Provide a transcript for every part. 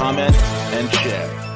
comment, and share.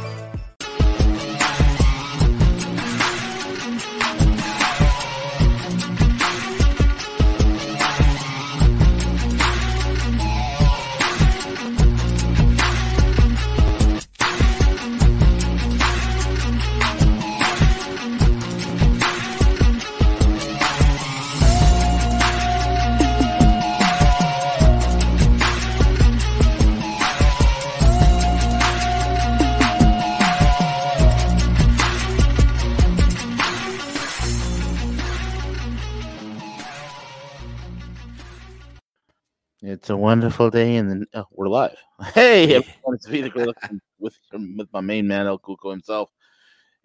Wonderful day, and then oh, we're live. Hey, everyone, it's Vita with with my main man El Cuco himself,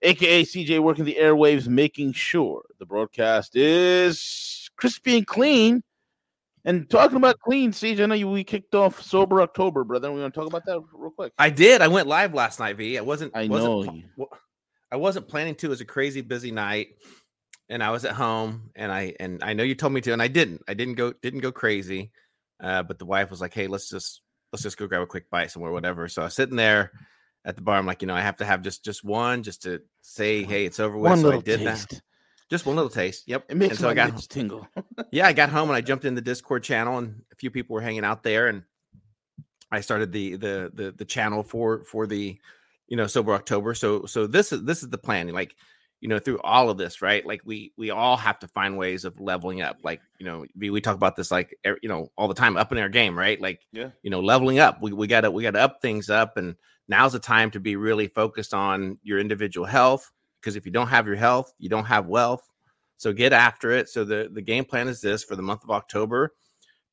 aka CJ, working the airwaves, making sure the broadcast is crispy and clean. And talking about clean, CJ, I know you, we kicked off sober October, brother. We want to talk about that real quick. I did. I went live last night, V. I wasn't. I wasn't, know. I wasn't planning to. It was a crazy busy night, and I was at home, and I and I know you told me to, and I didn't. I didn't go didn't go crazy, uh, but the wife was like, "Hey, let's just let's just go grab a quick bite somewhere, whatever." So I was sitting there at the bar. I'm like, you know, I have to have just just one, just to say, "Hey, it's over with." One so little I did taste. that. Just one little taste. Yep. It makes and so I got tingle. yeah, I got home and I jumped in the Discord channel and a few people were hanging out there and I started the the the the channel for for the you know sober October. So so this is this is the plan. Like you know through all of this, right? Like we we all have to find ways of leveling up. Like you know we, we talk about this like you know all the time up in our game, right? Like Yeah. you know leveling up. We we got to we got to up things up and now's the time to be really focused on your individual health because if you don't have your health, you don't have wealth. So get after it. So the the game plan is this for the month of October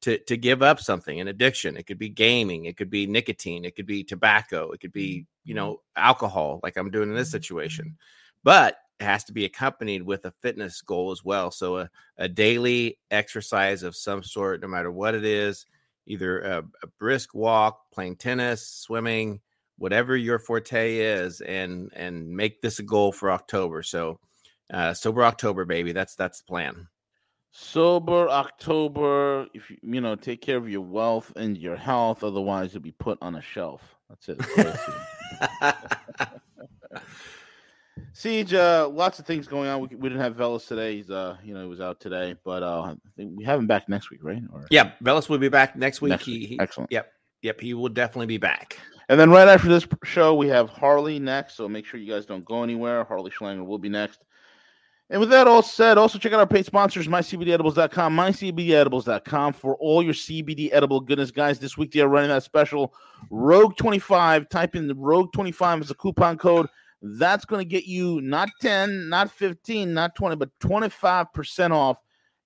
to to give up something, an addiction. It could be gaming, it could be nicotine, it could be tobacco, it could be, mm-hmm. you mm-hmm. know, alcohol like I'm doing in this mm-hmm. situation. But has to be accompanied with a fitness goal as well. So a, a daily exercise of some sort, no matter what it is, either a, a brisk walk, playing tennis, swimming, whatever your forte is, and and make this a goal for October. So uh, sober October, baby. That's that's the plan. Sober October. If you you know, take care of your wealth and your health. Otherwise, you'll be put on a shelf. That's it. That's what I see. CJ, uh, lots of things going on. We, we didn't have Velas today. He's uh, you know, he was out today, but uh, I think we have him back next week, right? Or yeah, Velas will be back next week. Next he, week. he- Excellent. Yep, yep. He will definitely be back. And then right after this show, we have Harley next. So make sure you guys don't go anywhere. Harley Schlanger will be next. And with that all said, also check out our paid sponsors, mycbdedibles.com, mycbdedibles.com for all your CBD edible goodness. Guys, this week they are running that special Rogue25. Type in the Rogue25 as a coupon code. That's going to get you not 10, not 15, not 20, but 25% off.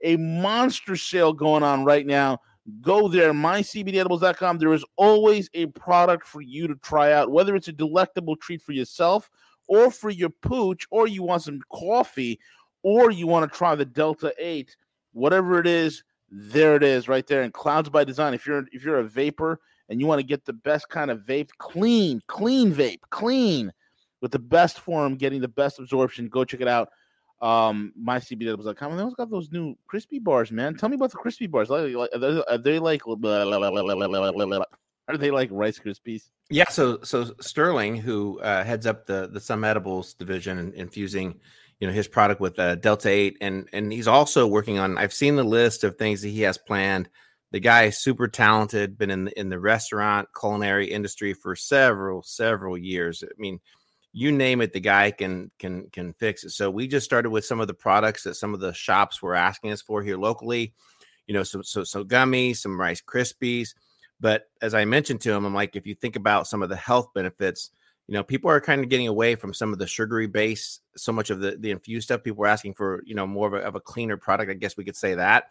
A monster sale going on right now. Go there, mycbdedibles.com. There is always a product for you to try out, whether it's a delectable treat for yourself or for your pooch, or you want some coffee, or you want to try the Delta 8, whatever it is, there it is right there. And Clouds by Design. If you're if you're a vapor and you want to get the best kind of vape, clean, clean vape, clean with the best form, getting the best absorption, go check it out. Um, mycbdedibles.com. And they also got those new crispy bars, man. Tell me about the crispy bars. Like, like- are they, are they like are they like Rice Krispies? Yeah. So so Sterling, who uh, heads up the the Some Edibles division and infusing, you know, his product with uh, Delta Eight, and and he's also working on. I've seen the list of things that he has planned. The guy is super talented, been in the, in the restaurant culinary industry for several several years. I mean, you name it, the guy can can can fix it. So we just started with some of the products that some of the shops were asking us for here locally. You know, so so gummies, some Rice Krispies. But as I mentioned to him, I'm like, if you think about some of the health benefits, you know, people are kind of getting away from some of the sugary base, so much of the the infused stuff. People are asking for, you know, more of a, of a cleaner product. I guess we could say that.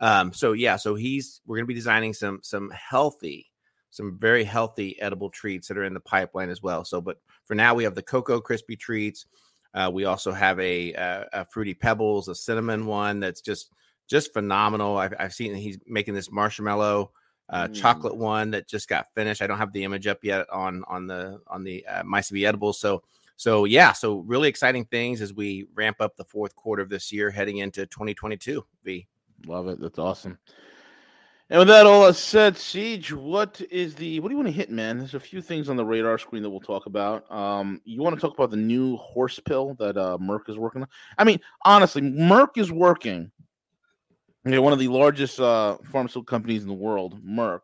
Um, so yeah, so he's we're gonna be designing some some healthy some very healthy edible treats that are in the pipeline as well. So, but for now, we have the cocoa crispy treats. Uh, we also have a, a, a, fruity pebbles, a cinnamon one that's just just phenomenal. I've, I've seen he's making this marshmallow uh, mm. chocolate one that just got finished. I don't have the image up yet on on the on the uh, MyCBD edibles. So so yeah, so really exciting things as we ramp up the fourth quarter of this year, heading into 2022. V love it. That's awesome. And with that all said, CJ, what is the what do you want to hit, man? There's a few things on the radar screen that we'll talk about. Um, you want to talk about the new horse pill that uh, Merck is working on? I mean, honestly, Merck is working. You know, one of the largest uh, pharmaceutical companies in the world, Merck,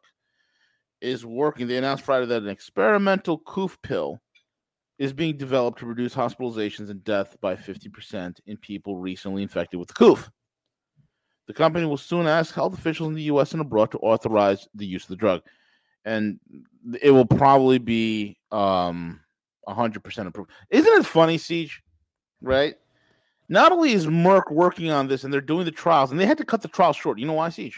is working. They announced Friday that an experimental coof pill is being developed to reduce hospitalizations and death by 50% in people recently infected with the coof. The company will soon ask health officials in the U.S. and abroad to authorize the use of the drug, and it will probably be um 100% approved. Isn't it funny, CJ? Right? Not only is Merck working on this and they're doing the trials, and they had to cut the trials short. You know why, CJ?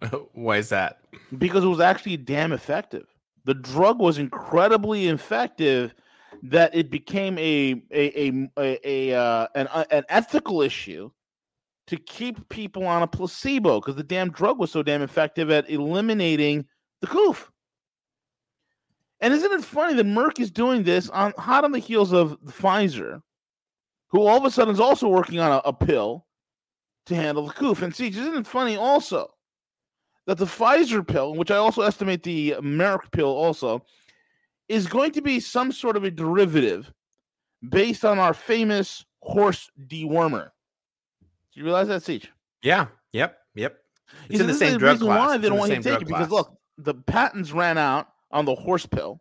why is that? Because it was actually damn effective. The drug was incredibly effective that it became a a a, a, a uh, an, an ethical issue to keep people on a placebo because the damn drug was so damn effective at eliminating the coof. And isn't it funny that Merck is doing this on hot on the heels of Pfizer, who all of a sudden is also working on a, a pill to handle the coof? And see, isn't it funny also that the Pfizer pill, which I also estimate the Merck pill also, is going to be some sort of a derivative based on our famous horse dewormer. Do you realize that, CJ? Yeah. Yep. Yep. It's in the same drug class. Why they don't want to take it because look, the patents ran out on the horse pill.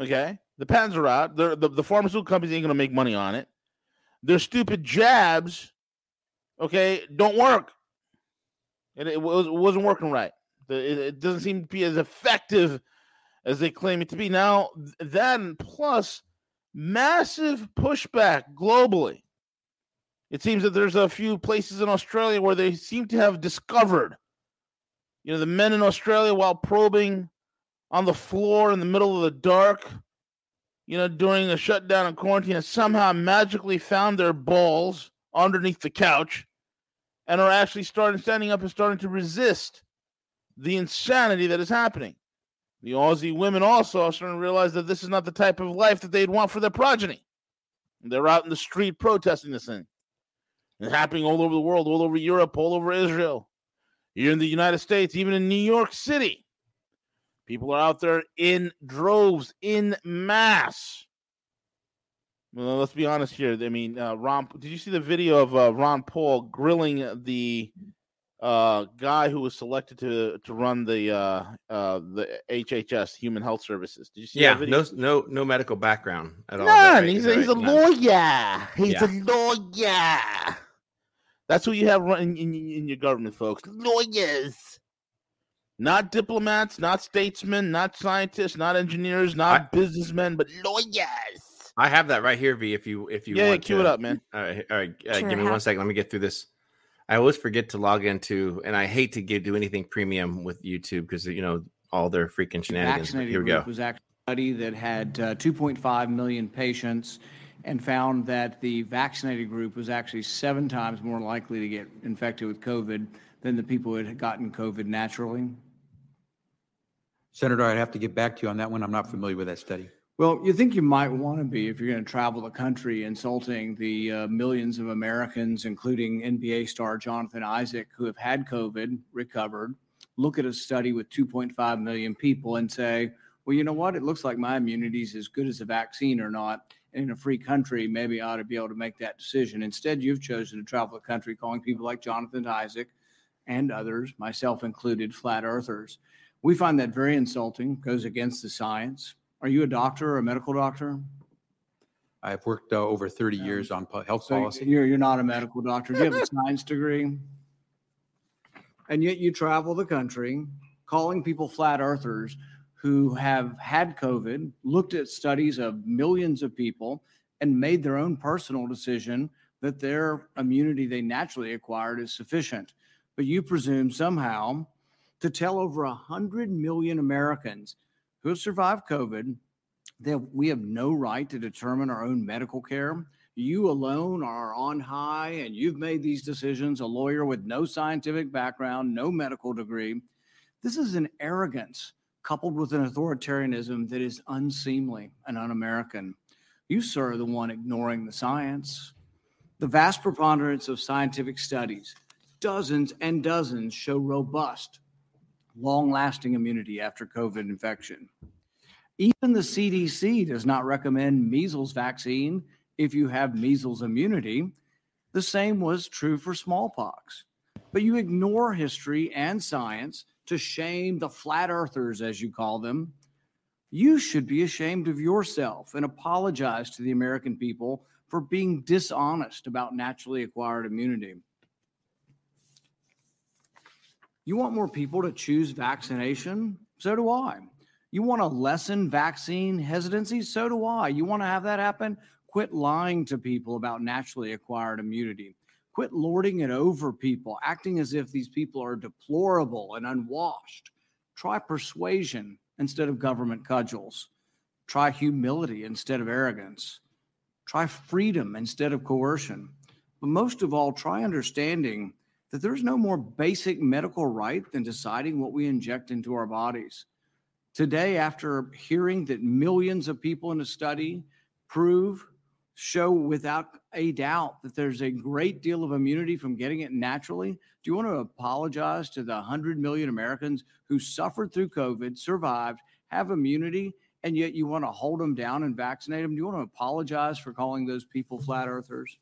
Okay, the patents are out. The the, the pharmaceutical companies ain't gonna make money on it. Their stupid jabs, okay, don't work. It, it, was, it wasn't working right. it, it doesn't seem to be as effective as they claim it to be. Now, that and plus massive pushback globally it seems that there's a few places in Australia where they seem to have discovered, you know, the men in Australia while probing on the floor in the middle of the dark, you know, during the shutdown and quarantine, have somehow magically found their balls underneath the couch and are actually starting standing up and starting to resist the insanity that is happening. The Aussie women also are starting to realize that this is not the type of life that they'd want for their progeny. They're out in the street protesting this thing. It's happening all over the world, all over Europe, all over Israel, here in the United States, even in New York City. People are out there in droves, in mass. Well, let's be honest here. I mean, uh, Ron, did you see the video of uh, Ron Paul grilling the uh, guy who was selected to to run the uh, uh, the HHS Human Health Services. Did you see? Yeah, no, no, no medical background at all. None. He's, a, he's a lawyer. He's yeah. a lawyer. That's who you have running in, in, in your government, folks. Lawyers, not diplomats, not statesmen, not scientists, not engineers, not I, businessmen, but lawyers. I have that right here, V. If you if you yeah, want cue to. it up, man. All right, all right. Uh, sure, give me one second. Let me get through this. I always forget to log into, and I hate to get, do anything premium with YouTube because you know all their freaking shenanigans. Here we go. Was actually a study that had uh, 2.5 million patients and found that the vaccinated group was actually seven times more likely to get infected with COVID than the people who had gotten COVID naturally. Senator, I'd have to get back to you on that one. I'm not familiar with that study. Well, you think you might want to be if you're going to travel the country insulting the uh, millions of Americans, including NBA star Jonathan Isaac, who have had COVID, recovered. Look at a study with 2.5 million people and say, well, you know what? It looks like my immunity is as good as a vaccine or not. In a free country, maybe I ought to be able to make that decision. Instead, you've chosen to travel the country calling people like Jonathan Isaac and others, myself included, flat earthers. We find that very insulting, goes against the science are you a doctor or a medical doctor? I've worked uh, over 30 years on health so policy. You're, you're not a medical doctor. Do you have a science degree? And yet you travel the country calling people flat earthers who have had COVID, looked at studies of millions of people, and made their own personal decision that their immunity they naturally acquired is sufficient. But you presume somehow to tell over 100 million Americans who have survived COVID that we have no right to determine our own medical care. You alone are on high and you've made these decisions, a lawyer with no scientific background, no medical degree. This is an arrogance coupled with an authoritarianism that is unseemly and un American. You, sir, are the one ignoring the science. The vast preponderance of scientific studies, dozens and dozens, show robust, long lasting immunity after COVID infection. Even the CDC does not recommend measles vaccine if you have measles immunity. The same was true for smallpox. But you ignore history and science to shame the flat earthers, as you call them, you should be ashamed of yourself and apologize to the American people for being dishonest about naturally acquired immunity. You want more people to choose vaccination? So do I. You want to lessen vaccine hesitancy? So do I. You want to have that happen? Quit lying to people about naturally acquired immunity. Quit lording it over people, acting as if these people are deplorable and unwashed. Try persuasion instead of government cudgels. Try humility instead of arrogance. Try freedom instead of coercion. But most of all, try understanding that there's no more basic medical right than deciding what we inject into our bodies. Today, after hearing that millions of people in a study prove show without a doubt that there's a great deal of immunity from getting it naturally. Do you want to apologize to the 100 million Americans who suffered through COVID, survived, have immunity, and yet you want to hold them down and vaccinate them? Do you want to apologize for calling those people flat earthers?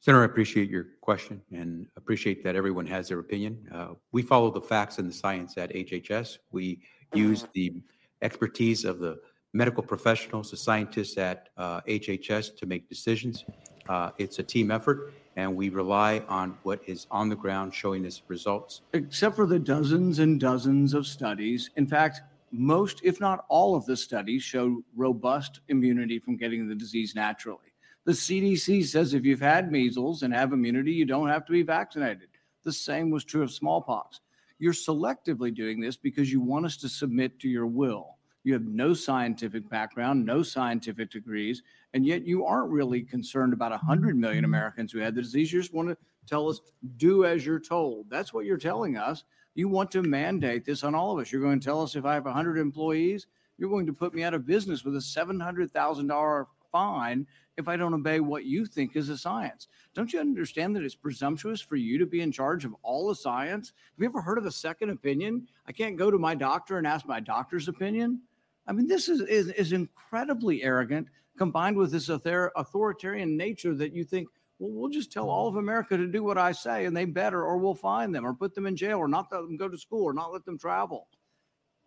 Senator, I appreciate your question and appreciate that everyone has their opinion. Uh, we follow the facts and the science at HHS. We use the expertise of the medical professionals, the scientists at uh, HHS to make decisions. Uh, it's a team effort, and we rely on what is on the ground showing us results. Except for the dozens and dozens of studies. In fact, most, if not all of the studies, show robust immunity from getting the disease naturally. The CDC says if you've had measles and have immunity, you don't have to be vaccinated. The same was true of smallpox. You're selectively doing this because you want us to submit to your will. You have no scientific background, no scientific degrees, and yet you aren't really concerned about 100 million mm-hmm. Americans who had the disease. You just want to tell us, do as you're told. That's what you're telling us. You want to mandate this on all of us. You're going to tell us if I have 100 employees, you're going to put me out of business with a $700,000 fine if I don't obey what you think is a science. Don't you understand that it's presumptuous for you to be in charge of all the science? Have you ever heard of a second opinion? I can't go to my doctor and ask my doctor's opinion. I mean, this is, is, is incredibly arrogant combined with this authoritarian nature that you think, well, we'll just tell all of America to do what I say and they better, or we'll fine them or put them in jail or not let them go to school or not let them travel.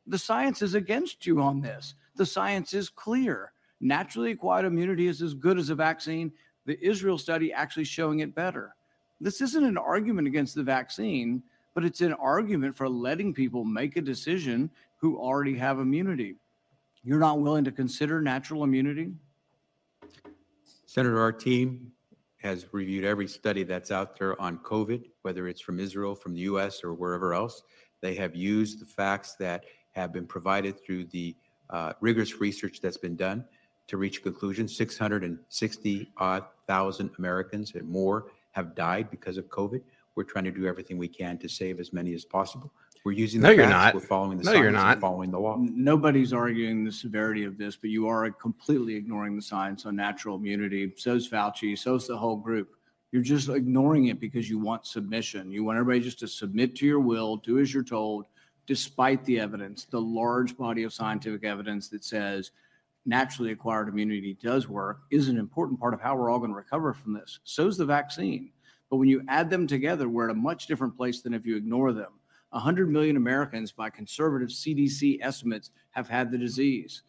The science is against you on this. The science is clear. Naturally acquired immunity is as good as a vaccine. The Israel study actually showing it better. This isn't an argument against the vaccine, but it's an argument for letting people make a decision who already have immunity. You're not willing to consider natural immunity? Senator, our team has reviewed every study that's out there on COVID, whether it's from Israel, from the US, or wherever else. They have used the facts that have been provided through the uh, rigorous research that's been done to reach a conclusion. 660 odd thousand Americans and more have died because of COVID. We're trying to do everything we can to save as many as possible. We're using no, the you're facts. not. We're following the No, science. you're not. and following the law. Nobody's arguing the severity of this, but you are completely ignoring the science on natural immunity. So's Fauci, so's the whole group. You're just ignoring it because you want submission. You want everybody just to submit to your will, do as you're told, despite the evidence, the large body of scientific evidence that says naturally acquired immunity does work is an important part of how we're all going to recover from this. So's the vaccine. But when you add them together, we're at a much different place than if you ignore them. 100 million Americans, by conservative CDC estimates, have had the disease.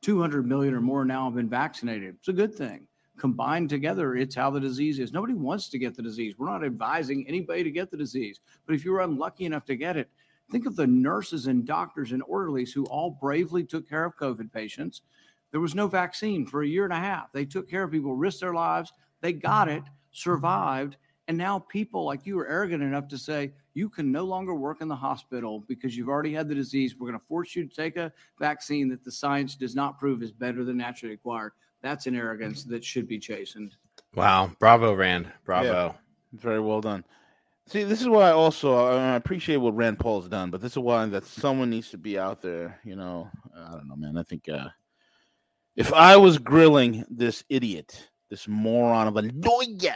200 million or more now have been vaccinated. It's a good thing. Combined together, it's how the disease is. Nobody wants to get the disease. We're not advising anybody to get the disease. But if you're unlucky enough to get it, think of the nurses and doctors and orderlies who all bravely took care of COVID patients. There was no vaccine for a year and a half. They took care of people, risked their lives. They got it, survived, And now people like you are arrogant enough to say you can no longer work in the hospital because you've already had the disease. We're going to force you to take a vaccine that the science does not prove is better than naturally acquired. That's an arrogance that should be chastened. Wow. Bravo, Rand. Bravo. Very well done. See, this is why also I appreciate what Rand Paul's done, but this is why that someone needs to be out there. You know, I don't know, man. I think uh, if I was grilling this idiot, this moron of a lawyer,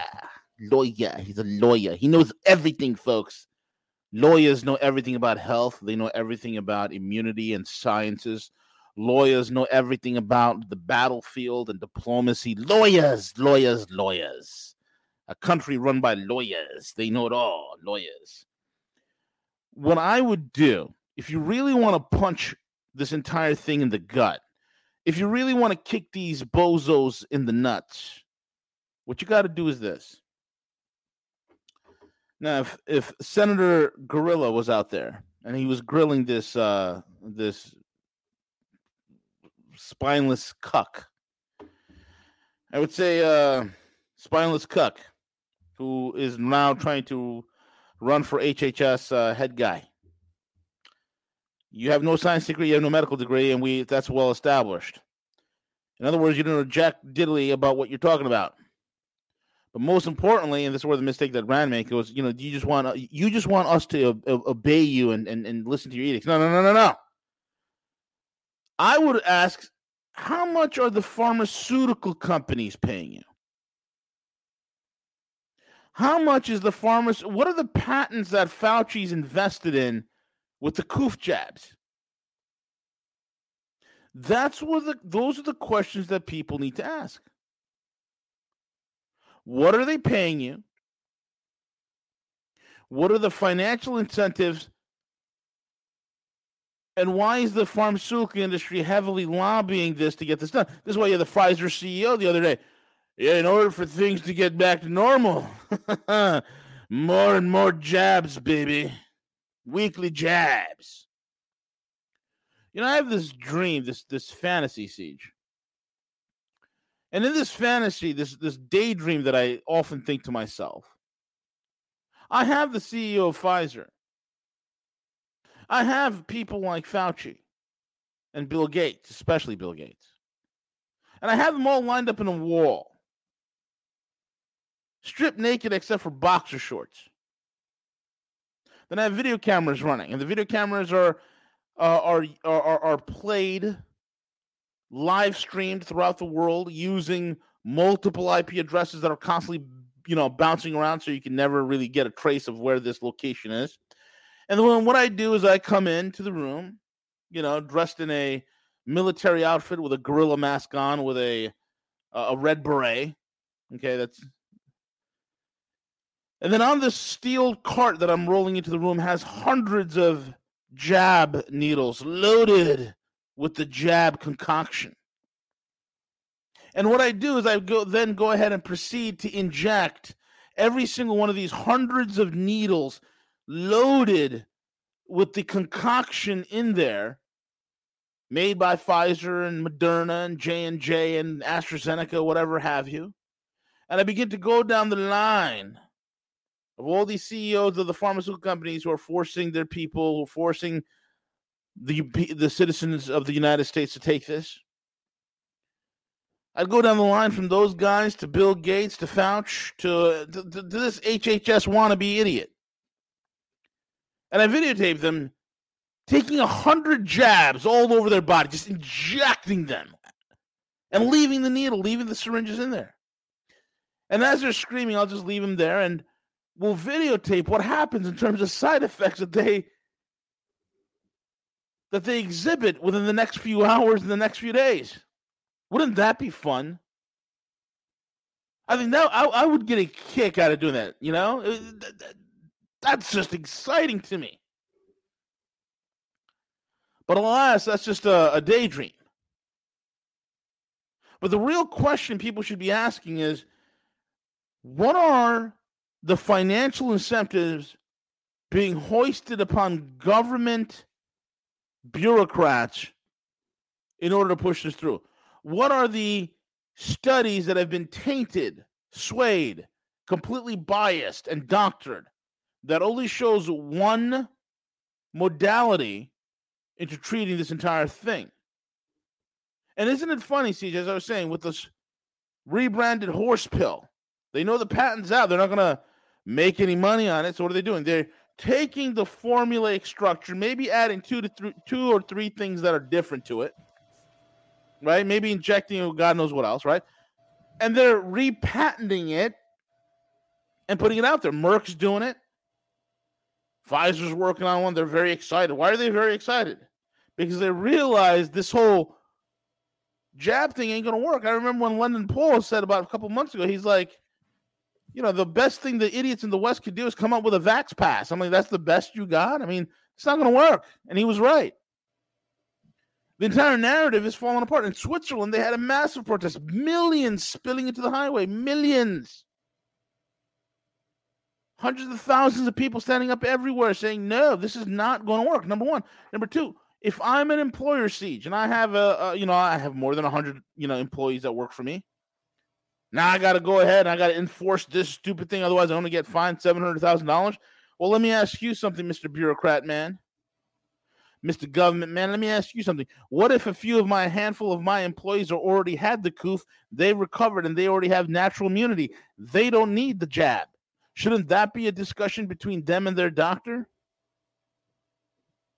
lawyer, he's a lawyer. He knows everything, folks. Lawyers know everything about health. They know everything about immunity and sciences. Lawyers know everything about the battlefield and diplomacy. Lawyers, lawyers, lawyers a country run by lawyers. They know it all, lawyers. What I would do, if you really want to punch this entire thing in the gut, if you really want to kick these bozos in the nuts, what you got to do is this. Now, if, if Senator Gorilla was out there and he was grilling this uh, this spineless cuck, I would say uh, spineless cuck who is now trying to run for HHS uh, head guy. You have no science degree, you have no medical degree, and we that's well established. In other words, you don't know jack diddly about what you're talking about. But most importantly, and this is where the mistake that Rand made was, you know, you just want you just want us to obey you and, and and listen to your edicts. No, no, no, no, no. I would ask, how much are the pharmaceutical companies paying you? How much is the farmers? What are the patents that Fauci's invested in with the coof jabs? That's what the those are the questions that people need to ask. What are they paying you? What are the financial incentives? And why is the pharmaceutical industry heavily lobbying this to get this done? This is why you had the Pfizer CEO the other day. Yeah, in order for things to get back to normal, more and more jabs, baby. Weekly jabs. You know, I have this dream, this this fantasy CJ. And in this fantasy, this this daydream that I often think to myself, I have the CEO of Pfizer. I have people like Fauci and Bill Gates, especially Bill Gates. And I have them all lined up in a wall stripped naked except for boxer shorts. Then I have video cameras running, and the video cameras are uh, are, are are played live streamed throughout the world using multiple IP addresses that are constantly you know bouncing around, so you can never really get a trace of where this location is. And then what I do is I come into the room, you know, dressed in a military outfit with a gorilla mask on, with a a red beret. Okay, that's and then on this steel cart that I'm rolling into the room has hundreds of jab needles loaded with the jab concoction. And what I do is I go then go ahead and proceed to inject every single one of these hundreds of needles loaded with the concoction in there made by Pfizer and Moderna and J&J and AstraZeneca whatever have you. And I begin to go down the line of all these CEOs of the pharmaceutical companies who are forcing their people, who are forcing the the citizens of the United States to take this. I'd go down the line from those guys to Bill Gates to Fauci to, to, to, this HHS wannabe idiot. And I videotaped them taking a hundred jabs all over their body, just injecting them and leaving the needle, leaving the syringes in there. And as they're screaming, I'll just leave them there and we'll videotape what happens in terms of side effects that they that they exhibit within the next few hours and the next few days. Wouldn't that be fun? I think that I, I would get a kick out of doing that. You know, that's just exciting to me. But alas, that's just a, a daydream. But the real question people should be asking is what are the financial incentives being hoisted upon government bureaucrats in order to push this through? What are the studies that have been tainted, swayed, completely biased and doctored that only shows one modality into treating this entire thing. And isn't it funny, CJ, as I was saying, with this rebranded horse pill, they know the patent's out. They're not going to make any money on it. So what are they doing? They're taking the formulaic structure, maybe adding two to three, two or three things that are different to it, right? Maybe injecting oh, God knows what else, right? And they're repatenting it and putting it out there. Merck's doing it. Pfizer's working on one. They're very excited. Why are they very excited? Because they realize this whole jab thing ain't going to work. I remember when London Paul said about a couple months ago, he's like, you know, the best thing the idiots in the West could do is come up with a vax pass. I mean, that's the best you got. I mean, it's not going to work. And he was right. The entire narrative is falling apart. In Switzerland, they had a massive protest, millions spilling into the highway, millions hundreds of thousands of people standing up everywhere saying, no, this is not going to work. Number one. Number two, if I'm an employer CJ and I have a, a you know, I have more than 100, you know, employees that work for me. Now I got to go ahead and I got to enforce this stupid thing. Otherwise, I only get fined $700,000. Well, let me ask you something, Mr. Bureaucrat man. Mr. Government man, let me ask you something. What if a few of my handful of my employees are already had the coof, they recovered and they already have natural immunity? They don't need the jab. Shouldn't that be a discussion between them and their doctor?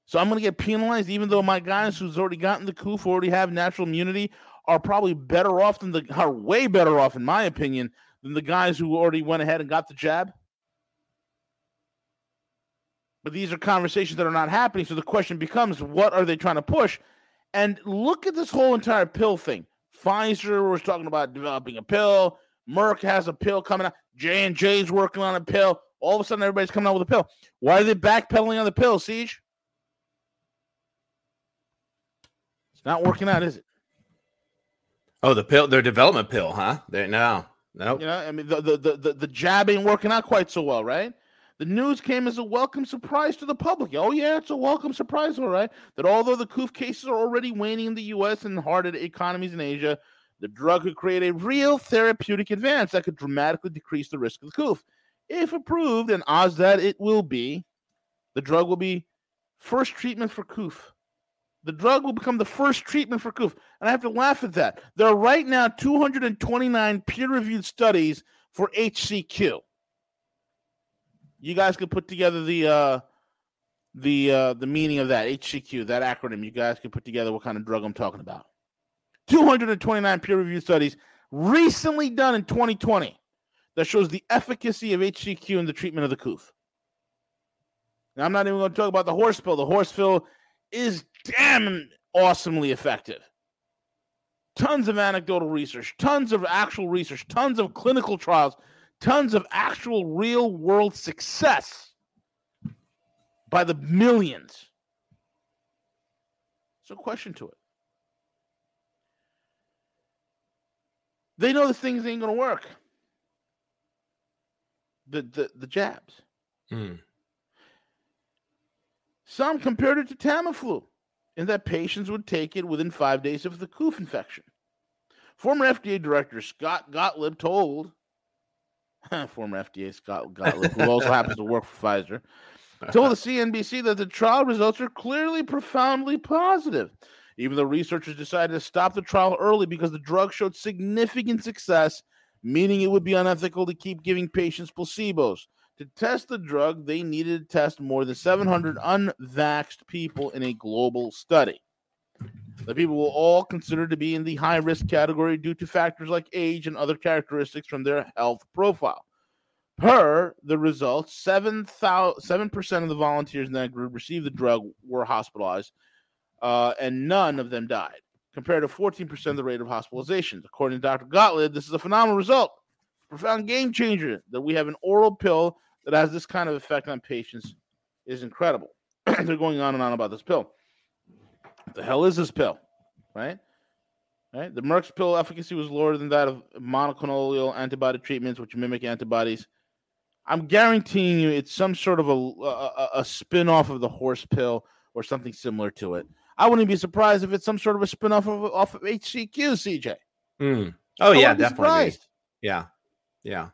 So I'm going to get penalized, even though my guys who's already gotten the who already have natural immunity, are probably better off than the are way better off, in my opinion, than the guys who already went ahead and got the jab. But these are conversations that are not happening. So the question becomes, what are they trying to push? And look at this whole entire pill thing. Pfizer was talking about developing a pill. Merck has a pill coming out. J and J's working on a pill. All of a sudden, everybody's coming out with a pill. Why are they backpedaling on the pill, CJ? It's not working out, is it? Oh, the pill, their development pill, huh? They no, no. You know, I mean, the, the the the jab ain't working out quite so well, right? The news came as a welcome surprise to the public. Oh yeah, it's a welcome surprise, all right. That although the COOF cases are already waning in the U.S. and hard economies in Asia, the drug could create a real therapeutic advance that could dramatically decrease the risk of the COOF. If approved, and odds that it will be, the drug will be first treatment for COOF. The drug will become the first treatment for COOF. And I have to laugh at that. There are right now 229 peer reviewed studies for HCQ. You guys could put together the uh, the uh, the meaning of that HCQ, that acronym. You guys can put together what kind of drug I'm talking about. 229 peer reviewed studies recently done in 2020 that shows the efficacy of HCQ in the treatment of the COOF. Now, I'm not even going to talk about the horse pill. The horse pill is damn awesomely effective. Tons of anecdotal research, tons of actual research, tons of clinical trials, tons of actual real world success by the millions. So, question to it. They know the things ain't gonna work. The the, the jabs. Hmm. Some compared it to Tamiflu, in that patients would take it within five days of the COOF infection. Former FDA Director Scott Gottlieb told former FDA Scott Gottlieb, who also happens to work for Pfizer, told the CNBC that the trial results are clearly profoundly positive. Even though researchers decided to stop the trial early because the drug showed significant success, meaning it would be unethical to keep giving patients placebos. To test the drug, they needed to test more than 700 unvaxxed people in a global study. The people were all considered to be in the high risk category due to factors like age and other characteristics from their health profile. Per the results, 7, 7% of the volunteers in that group received the drug were hospitalized, uh, and none of them died, compared to 14% of the rate of hospitalizations. According to Dr. Gottlieb, this is a phenomenal result, profound game changer that we have an oral pill that has this kind of effect on patients is incredible. They're going on and on about this pill. What the hell is this pill? Right? Right? The Merck's pill efficacy was lower than that of monoclonal antibody treatments, which mimic antibodies. I'm guaranteeing you it's some sort of a, a, a spin off of the horse pill or something similar to it. I wouldn't be surprised if it's some sort of a spin off of, off of HCQ, CJ. Mm. Oh, I yeah, definitely. surprised. Yeah. Yeah.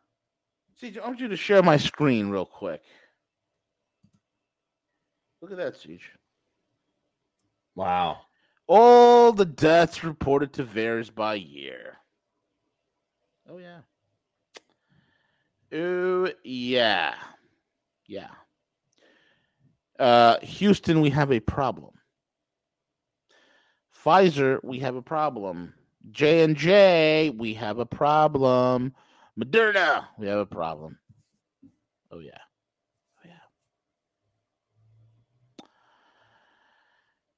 CJ, I want you to share my screen real quick. Look at that, CJ. Wow. All the deaths reported to VAERS by year. Oh yeah. Oh yeah. Yeah. Uh, Houston, we have a problem. Pfizer, we have a problem. J and J, we have a problem. Moderna, we have a problem. Oh yeah. Oh yeah.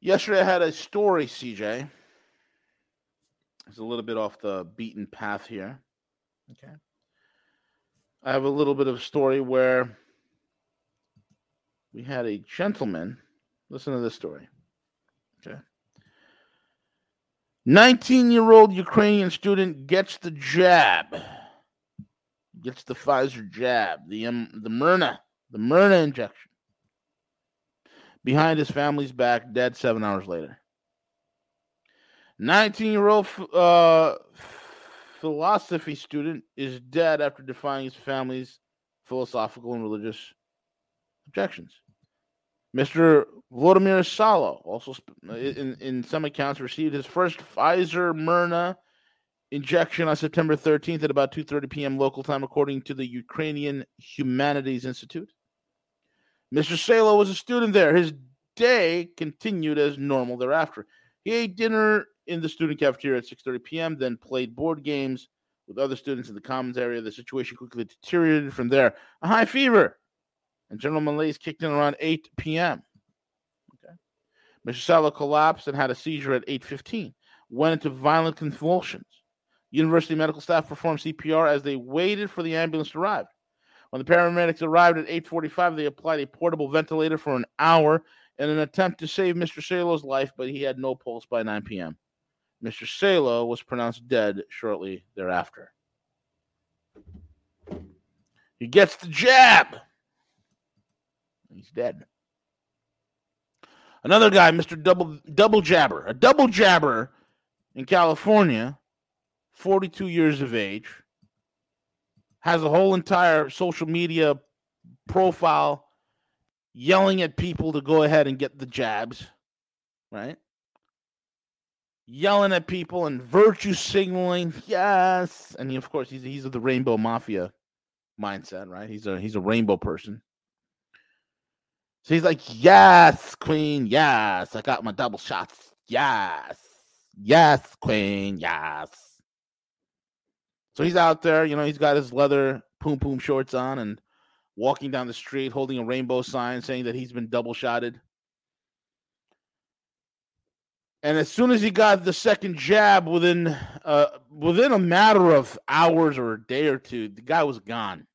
Yesterday I had a story, CJ. It's a little bit off the beaten path here. Okay. I have a little bit of a story where we had a gentleman. Listen to this story. Okay. 19 year old Ukrainian student gets the jab, gets the Pfizer jab, the, um, the Myrna, the Myrna injection. Behind his family's back, dead seven hours later. 19 year old uh, philosophy student is dead after defying his family's philosophical and religious objections. Mr. Vladimir Salo also, in, in some accounts, received his first Pfizer Myrna injection on September 13th at about 2:30 p.m. local time, according to the Ukrainian Humanities Institute. Mr. Salo was a student there. His day continued as normal thereafter. He ate dinner in the student cafeteria at 6:30 p.m., then played board games with other students in the commons area. The situation quickly deteriorated from there. A high fever and general malaise kicked in around 8 p.m. Okay. Mr. Salo collapsed and had a seizure at 8:15. Went into violent convulsions. University medical staff performed CPR as they waited for the ambulance to arrive. When the paramedics arrived at 8:45, they applied a portable ventilator for an hour in an attempt to save Mr. Salo's life, but he had no pulse by 9 p.m. Mr. Salo was pronounced dead shortly thereafter. He gets the jab. He's dead. Another guy, Mr. Double Double Jabber, a double jabber in California, 42 years of age, has a whole entire social media profile yelling at people to go ahead and get the jabs, right? Yelling at people and virtue signaling, yes. And he, of course, he's he's of the rainbow mafia mindset, right? He's a he's a rainbow person. So he's like, Yes, Queen, yes. I got my double shots. Yes. Yes, Queen, yes. So he's out there, you know, he's got his leather poom poom shorts on and walking down the street holding a rainbow sign saying that he's been double shotted. And as soon as he got the second jab within uh within a matter of hours or a day or two, the guy was gone.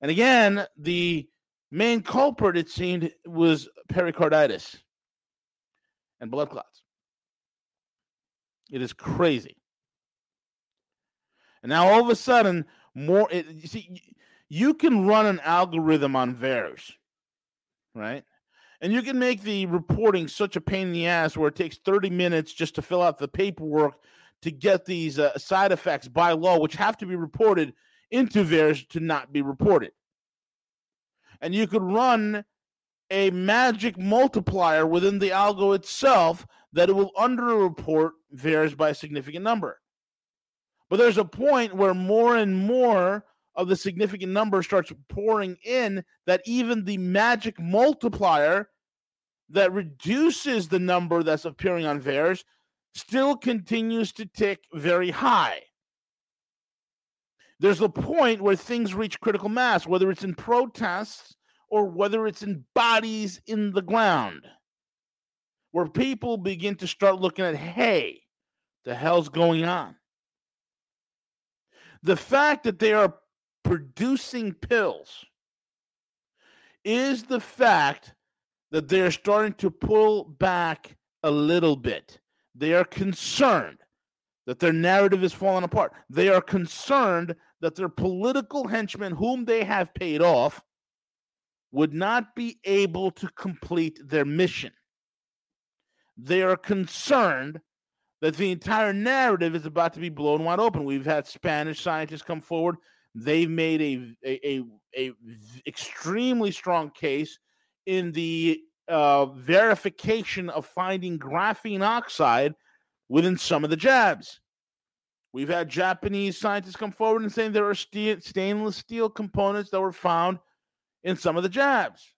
And again, the main culprit, it seemed, was pericarditis and blood clots. It is crazy. And now all of a sudden, more it, you see, you can run an algorithm on VAERS, right? And you can make the reporting such a pain in the ass where it takes 30 minutes just to fill out the paperwork to get these uh, side effects by law, which have to be reported into VAERS to not be reported and you could run a magic multiplier within the algo itself that it will underreport VAERS by a significant number. But there's a point where more and more of the significant number starts pouring in that even the magic multiplier that reduces the number that's appearing on VAERS still continues to tick very high. There's a point where things reach critical mass, whether it's in protests or whether it's in bodies in the ground, where people begin to start looking at, hey, the hell's going on? The fact that they are producing pills is the fact that they're starting to pull back a little bit. They are concerned that their narrative is falling apart. They are concerned that their political henchmen, whom they have paid off, would not be able to complete their mission. They are concerned that the entire narrative is about to be blown wide open. We've had Spanish scientists come forward They've made a a, a, a extremely strong case in the uh, verification of finding graphene oxide within some of the jabs. We've had Japanese scientists come forward and saying there are steel, stainless steel components that were found in some of the jabs.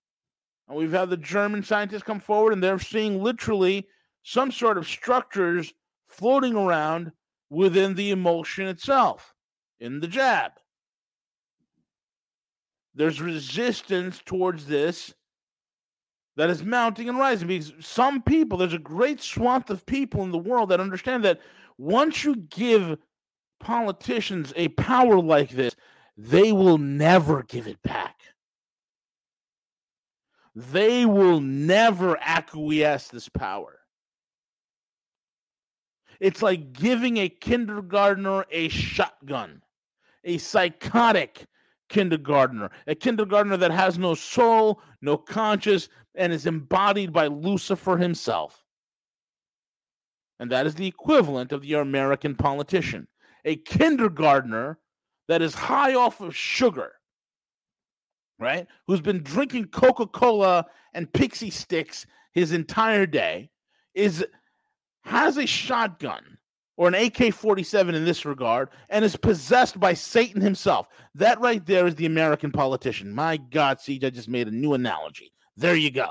And we've had the German scientists come forward and they're seeing literally some sort of structures floating around within the emulsion itself in the jab. There's resistance towards this that is mounting and rising because some people, there's a great swath of people in the world that understand that once you give politicians a power like this, they will never give it back. They will never acquiesce this power. It's like giving a kindergartner a shotgun, a psychotic kindergartner, a kindergartner that has no soul, no conscience, and is embodied by Lucifer himself. And that is the equivalent of the American politician, a kindergartner that is high off of sugar, right? Who's been drinking Coca Cola and Pixy Stix his entire day, is has a shotgun or an AK 47 in this regard and is possessed by Satan himself. That right there is the American politician. My God, CJ, I just made a new analogy. There you go.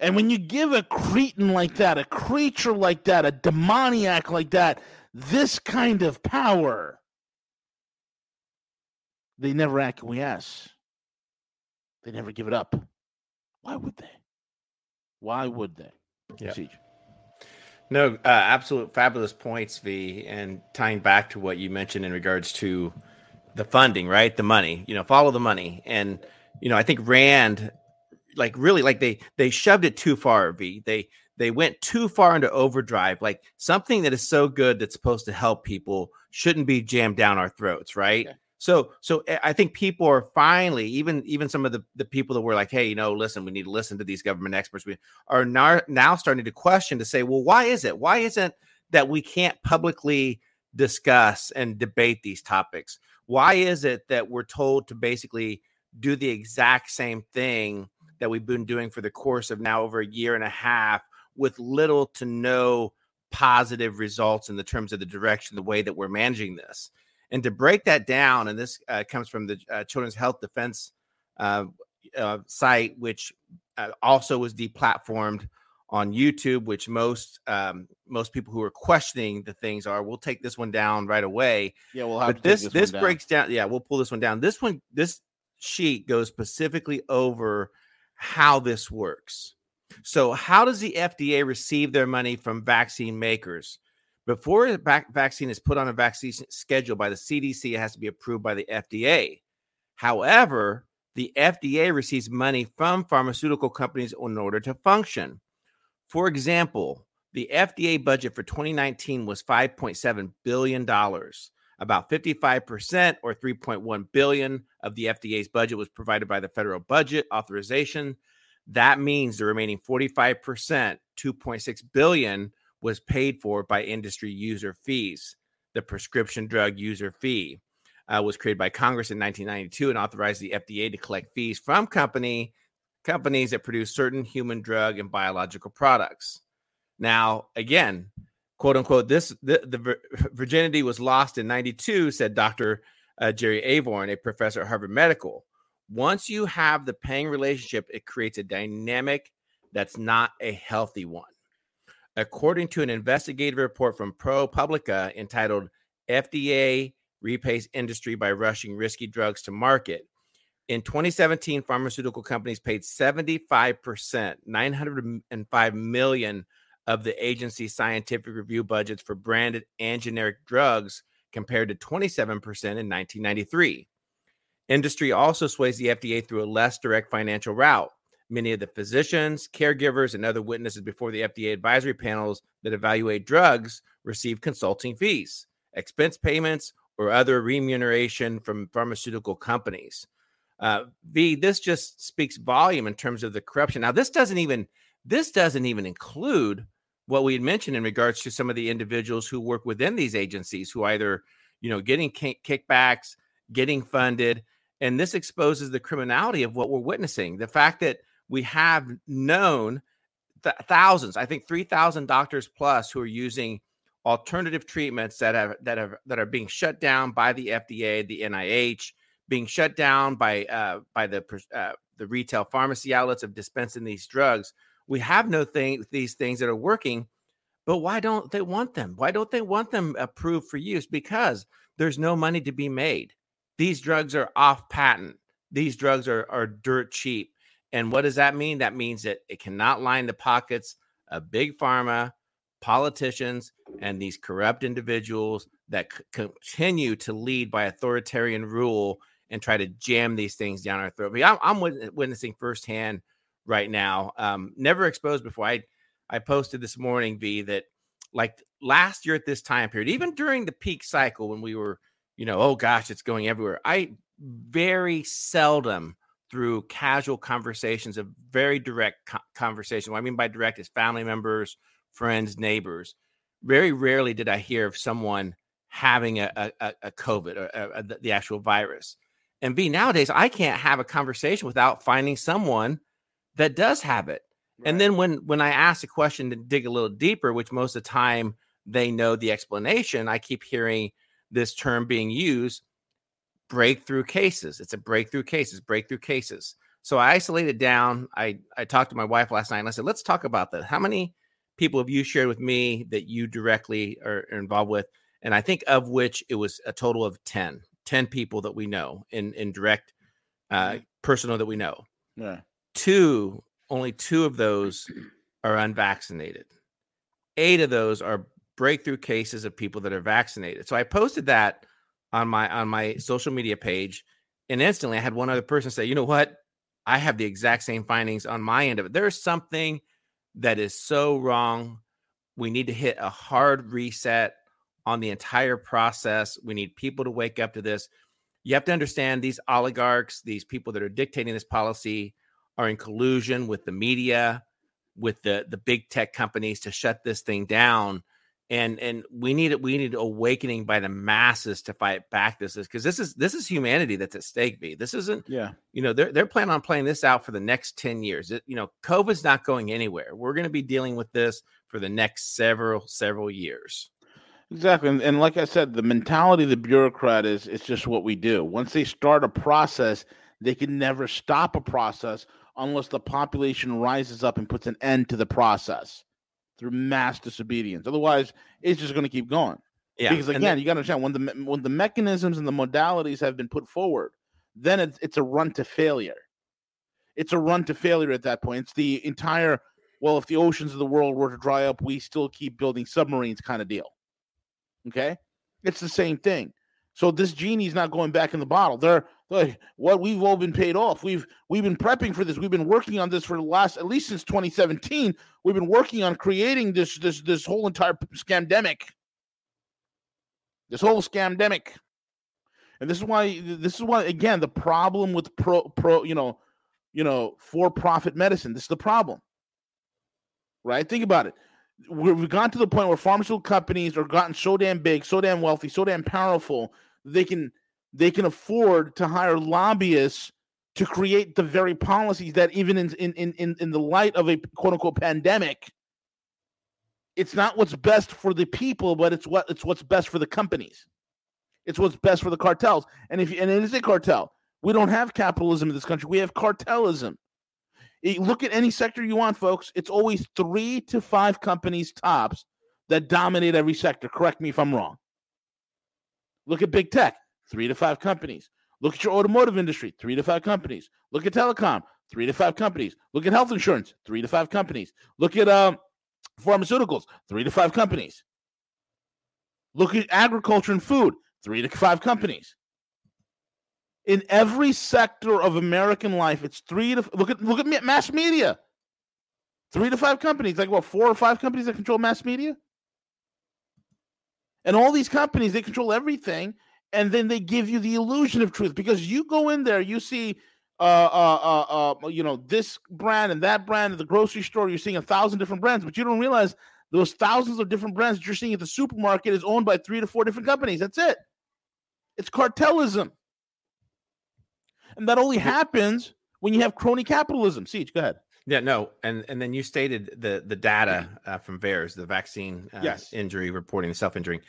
And when you give a cretin like that, a creature like that, a demoniac like that, this kind of power, they never acquiesce. They never give it up. Why would they? Why would they? Yeah. No, uh, absolute fabulous points, V. And tying back to what you mentioned in regards to the funding, right? The money, you know, follow the money. And, you know, I think Rand, like really, like they they shoved it too far, V. They they went too far into overdrive. Like something that is so good that's supposed to help people shouldn't be jammed down our throats, right? Okay. So, so eh, I think people are finally, even even some of the, the people that were like, hey, you know, listen, we need to listen to these government experts. We are now now starting to question to say, well, why is it? Why isn't that we can't publicly discuss and debate these topics? Why is it that we're told to basically do the exact same thing that we've been doing for the course of now over a year and a half with little to no positive results in the terms of the direction, the way that we're managing this? And to break that down, and this uh, comes from the uh, Children's Health Defense uh, uh site, which uh, also was deplatformed on YouTube, which most um, most people who are questioning the things are. We'll take this one down right away. Yeah, we'll have. But this this, this breaks down. Yeah, we'll pull this one down. This one this sheet goes specifically over how this works. So, how does the FDA receive their money from vaccine makers? Before a vaccine is put on a vaccine schedule by the CDC, it has to be approved by the FDA. However, the FDA receives money from pharmaceutical companies in order to function. For example, the FDA budget for 2019 was 5.7 billion dollars. About 55% or 3.1 billion of the FDA's budget was provided by the federal budget authorization. That means the remaining 45%, 2.6 billion was paid for by industry user fees. The prescription drug user fee uh, was created by Congress in 1992 and authorized the FDA to collect fees from company companies that produce certain human drug and biological products. Now, again, quote unquote, this the, the virginity was lost in 92, said Dr. Uh, Jerry Avorn, a professor at Harvard Medical. Once you have the paying relationship, it creates a dynamic that's not a healthy one according to an investigative report from ProPublica entitled FDA Repays Industry by Rushing Risky Drugs to Market. In 2017, pharmaceutical companies paid 75%, 905 million of the agency's scientific review budgets for branded and generic drugs compared to 27% in 1993. Industry also sways the FDA through a less direct financial route. Many of the physicians, caregivers, and other witnesses before the FDA advisory panels that evaluate drugs receive consulting fees, expense payments, or other remuneration from pharmaceutical companies. Uh, v, this just speaks volume in terms of the corruption. Now, this doesn't even this doesn't even include what we had mentioned in regards to some of the individuals who work within these agencies who either, you know, getting kickbacks, getting funded, and this exposes the criminality of what we're witnessing. The fact that we have known th- thousands, I think 3,000 doctors plus who are using alternative treatments that have that have that are being shut down by the FDA, the NIH, being shut down by uh, by the uh, the retail pharmacy outlets of dispensing these drugs. We have no thing these things that are working, but why don't they want them? Why don't they want them approved for use? Because there's no money to be made. These drugs are off patent. These drugs are are dirt cheap. And what does that mean? That means that it cannot line the pockets of big pharma, politicians, and these corrupt individuals that c- continue to lead by authoritarian rule and try to jam these things down our throat. I'm, I'm witnessing firsthand right now. Um, never exposed before. I I posted this morning, V, that like last year at this time period, even during the peak cycle when we were, you know, oh gosh, it's going everywhere. I very seldom through casual conversations, a very direct co- conversation. What I mean by direct is family members, friends, neighbors. Very rarely did I hear of someone having a, a, a COVID or a, a, the actual virus. And B, nowadays, I can't have a conversation without finding someone that does have it. Right. And then when when I ask a question to dig a little deeper, which most of the time they know the explanation, I keep hearing this term being used breakthrough cases. It's a breakthrough cases, breakthrough cases. So I isolated down. I I talked to my wife last night and I said, let's talk about that. How many people have you shared with me that you directly are involved with? And I think of which it was a total of 10, 10 people that we know in in direct uh mm-hmm. personal that we know. Yeah. Two, only two of those are unvaccinated. Eight of those are breakthrough cases of people that are vaccinated. So I posted that on my on my social media page, and instantly I had one other person say, "You know what? I have the exact same findings on my end of it. There's something that is so wrong. We need to hit a hard reset on the entire process. We need people to wake up to this. You have to understand these oligarchs, these people that are dictating this policy, are in collusion with the media, with the the big tech companies to shut this thing down and and we need we need awakening by the masses to fight back this is because this is this is humanity that's at stake b this isn't yeah. you know they're they're planning on playing this out for the next 10 years. It, you know covid's not going anywhere. We're going to be dealing with this for the next several several years. Exactly and, and like i said the mentality of the bureaucrat is it's just what we do. Once they start a process they can never stop a process unless the population rises up and puts an end to the process through mass disobedience. Otherwise, it's just going to keep going. Yeah, because again, then, you got to understand when the when the mechanisms and the modalities have been put forward, then it's it's a run to failure. It's a run to failure at that point. It's the entire well, if the oceans of the world were to dry up, we still keep building submarines kind of deal. Okay, it's the same thing. So this genie's not going back in the bottle. They're like what we've all been paid off. We've we've been prepping for this. We've been working on this for the last at least since 2017. We've been working on creating this this this whole entire scamdemic. This whole scamdemic. And this is why this is why again the problem with pro pro you know you know for profit medicine. This is the problem. Right? Think about it. We've gone to the point where pharmaceutical companies are gotten so damn big, so damn wealthy, so damn powerful, they can they can afford to hire lobbyists to create the very policies that even in in in, in the light of a quote unquote pandemic it's not what's best for the people but it's what it's what's best for the companies. It's what's best for the cartels. And if and it is a cartel. We don't have capitalism in this country. We have cartelism. Eh, look at any sector you want folks. It's always 3 to 5 companies tops that dominate every sector. Correct me if i'm wrong. Look at big tech three to five companies. Look at your automotive industry, three to five companies. Look at telecom, three to five companies. Look at health insurance, three to five companies. Look at um, pharmaceuticals, three to five companies. Look at agriculture and food, three to five companies. In every sector of American life, it's three to look at look at mass media. Three to five companies, like what, four or five companies that control mass media? And all these companies, they control everything and then they give you the illusion of truth because you go in there, you see, uh, uh, uh, uh, you know, this brand and that brand at the grocery store. You're seeing a thousand different brands, but you don't realize those thousands of different brands that you're seeing at the supermarket is owned by three to four different companies. That's it. It's cartelism. And that only happens when you have crony capitalism. CJ, go ahead. Yeah, no, and and then you stated the the data uh, from VAERS, the vaccine uh, Yes. injury reporting, self injuring.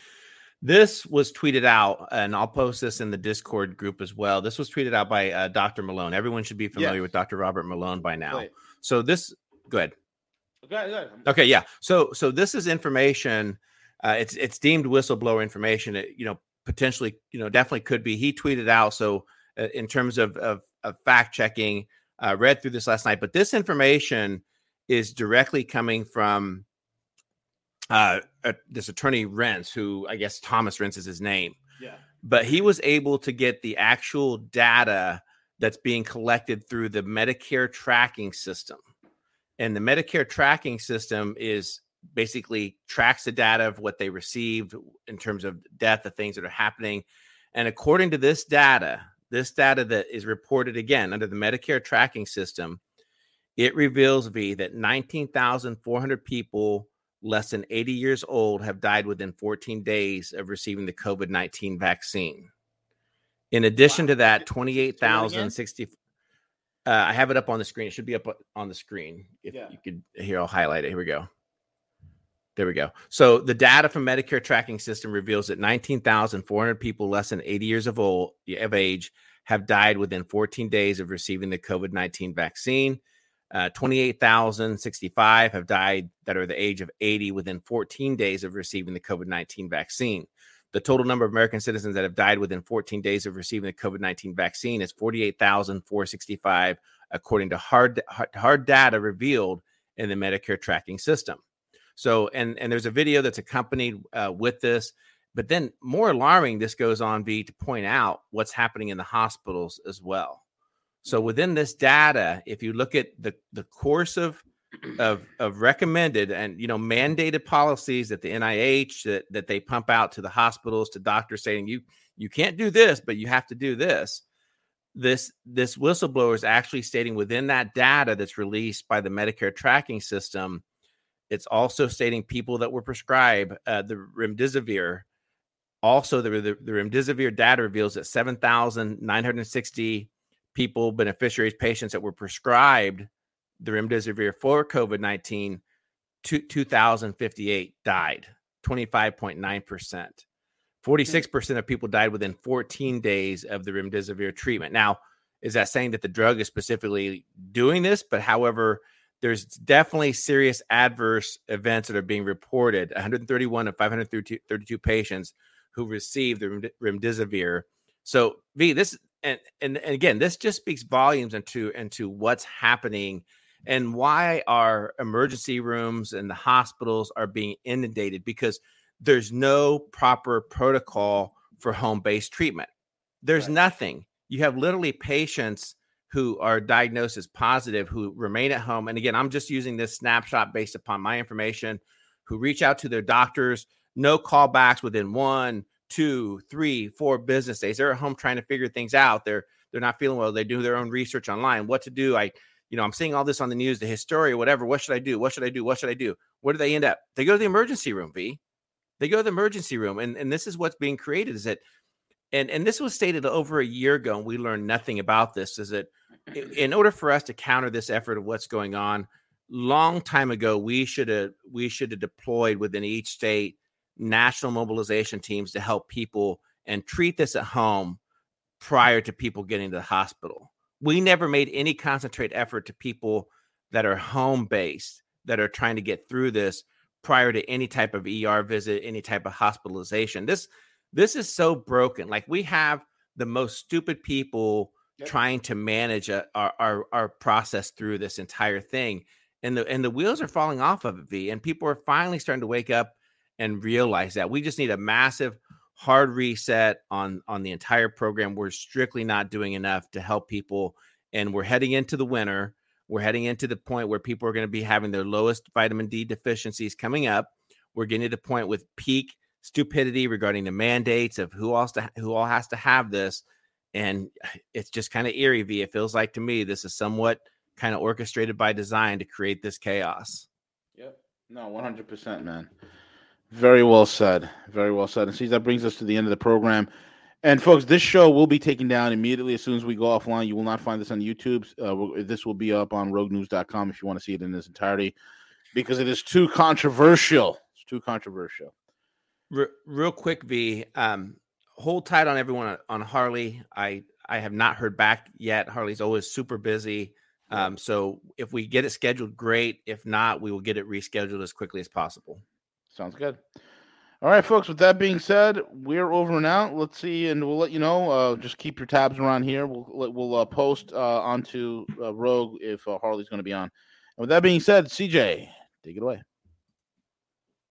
This was tweeted out, and I'll post this in the Discord group as well. This was tweeted out by uh, Dr. Malone. Everyone should be familiar Yes. with Dr. Robert Malone by now. So this, go ahead. ahead, go ahead. Okay, yeah. So so this is information. Uh, it's it's deemed whistleblower information. It, you know, potentially, you know, definitely could be. He tweeted out. So uh, in terms of of, of fact checking, uh, read through this last night. But this information is directly coming from uh, uh, this attorney Renz, who I guess Thomas Renz is his name Yeah. but he was able to get the actual data that's being collected through the Medicare tracking system. And the Medicare tracking system is basically tracks the data of what they received in terms of death, the things that are happening. And according to this data, this data that is reported again under the Medicare tracking system, it reveals V that 19,400 people less than 80 years old have died within 14 days of receiving the COVID 19 vaccine. In addition Wow. to that, Say 28,060. Uh, I have it up on the screen. It should be up on the screen. If Yeah. you could, here, I'll highlight it. Here we go. There we go. So the data from Medicare tracking system reveals that 19,400 people less than 80 years of old of age have died within 14 days of receiving the COVID 19 vaccine. Uh, 28,065 have died that are the age of 80 within 14 days of receiving the COVID 19 vaccine. The total number of American citizens that have died within 14 days of receiving the COVID 19 vaccine is 48,465, according to hard, hard, data revealed in the Medicare tracking system. So, and and there's a video that's accompanied uh, with this. But then, more alarming, this goes on V to point out what's happening in the hospitals as well. So, within this data, if you look at the the course of of of recommended and you know mandated policies that the NIH that that they pump out to the hospitals to doctors saying you you can't do this, but you have to do this. This this whistleblower is actually stating within that data that's released by the Medicare tracking system it's also stating people that were prescribed uh, the remdesivir. Also, the, the, the remdesivir data reveals that 7,960 people, beneficiaries, patients that were prescribed the remdesivir for COVID 19, 2,058 died, 25.9%. 46% hmm. of people died within 14 days of the remdesivir treatment. Now, is that saying that the drug is specifically doing this? But however, there's definitely serious adverse events that are being reported 131 of 532 patients who received the remdesivir so v this and, and and again this just speaks volumes into into what's happening and why our emergency rooms and the hospitals are being inundated because there's no proper protocol for home-based treatment there's Right. nothing you have literally patients who are diagnosed as positive who remain at home and again i'm just using this snapshot based upon my information who reach out to their doctors no callbacks within one two three four business days. They're at home trying to figure things out. They're they're not feeling well. They do their own research online. What to do? I you know i'm seeing all this on the news the hysteria whatever. What should i do? What should i do? What should i do? Where do they end up? They go to the emergency room v. They go to the emergency room and and this is what's being created is that and and this was stated over a year ago and we learned nothing about this is that in order for us to counter this effort of what's going on long time ago we should have we should have deployed within each state national mobilization teams to help people and treat this at home prior to people getting to the hospital. We never made any concentrate effort to people that are home based that are trying to get through this prior to any type of ER visit any type of hospitalization. This this is so broken. Like we have the most stupid people Yep. trying to manage a, our, our our process through this entire thing and the and the wheels are falling off of it v and people are finally starting to wake up and realize that. We just need a massive hard reset on on the entire program. We're strictly not doing enough to help people and we're heading into the winter. We're heading into the point where people are going to be having their lowest vitamin d deficiencies coming up. We're getting to the point with peak stupidity regarding the mandates of who else to, who all has to have this and it's just kind of eerie v. It feels like to me this is somewhat kind of orchestrated by design to create this chaos. Yep. No, one hundred percent, man. Very well said. Very well said. And see, that brings us to the end of the program. And folks, this show will be taken down immediately as soon as we go offline. You will not find this on YouTube. Uh, this will be up on roguenews.com if you want to see it in its entirety because it is too controversial. It's too controversial. Re- real quick, V, um, hold tight on everyone on Harley. I I have not heard back yet. Harley's always super busy. Um, so if we get it scheduled, great. If not, we will get it rescheduled as quickly as possible. Sounds good. All right, folks. With that being said, we're over and out. Let's see, and we'll let you know. Uh, just keep your tabs around here. We'll we'll uh, post uh, onto uh, Rogue if uh, Harley's going to be on. And with that being said, CJ, take it away.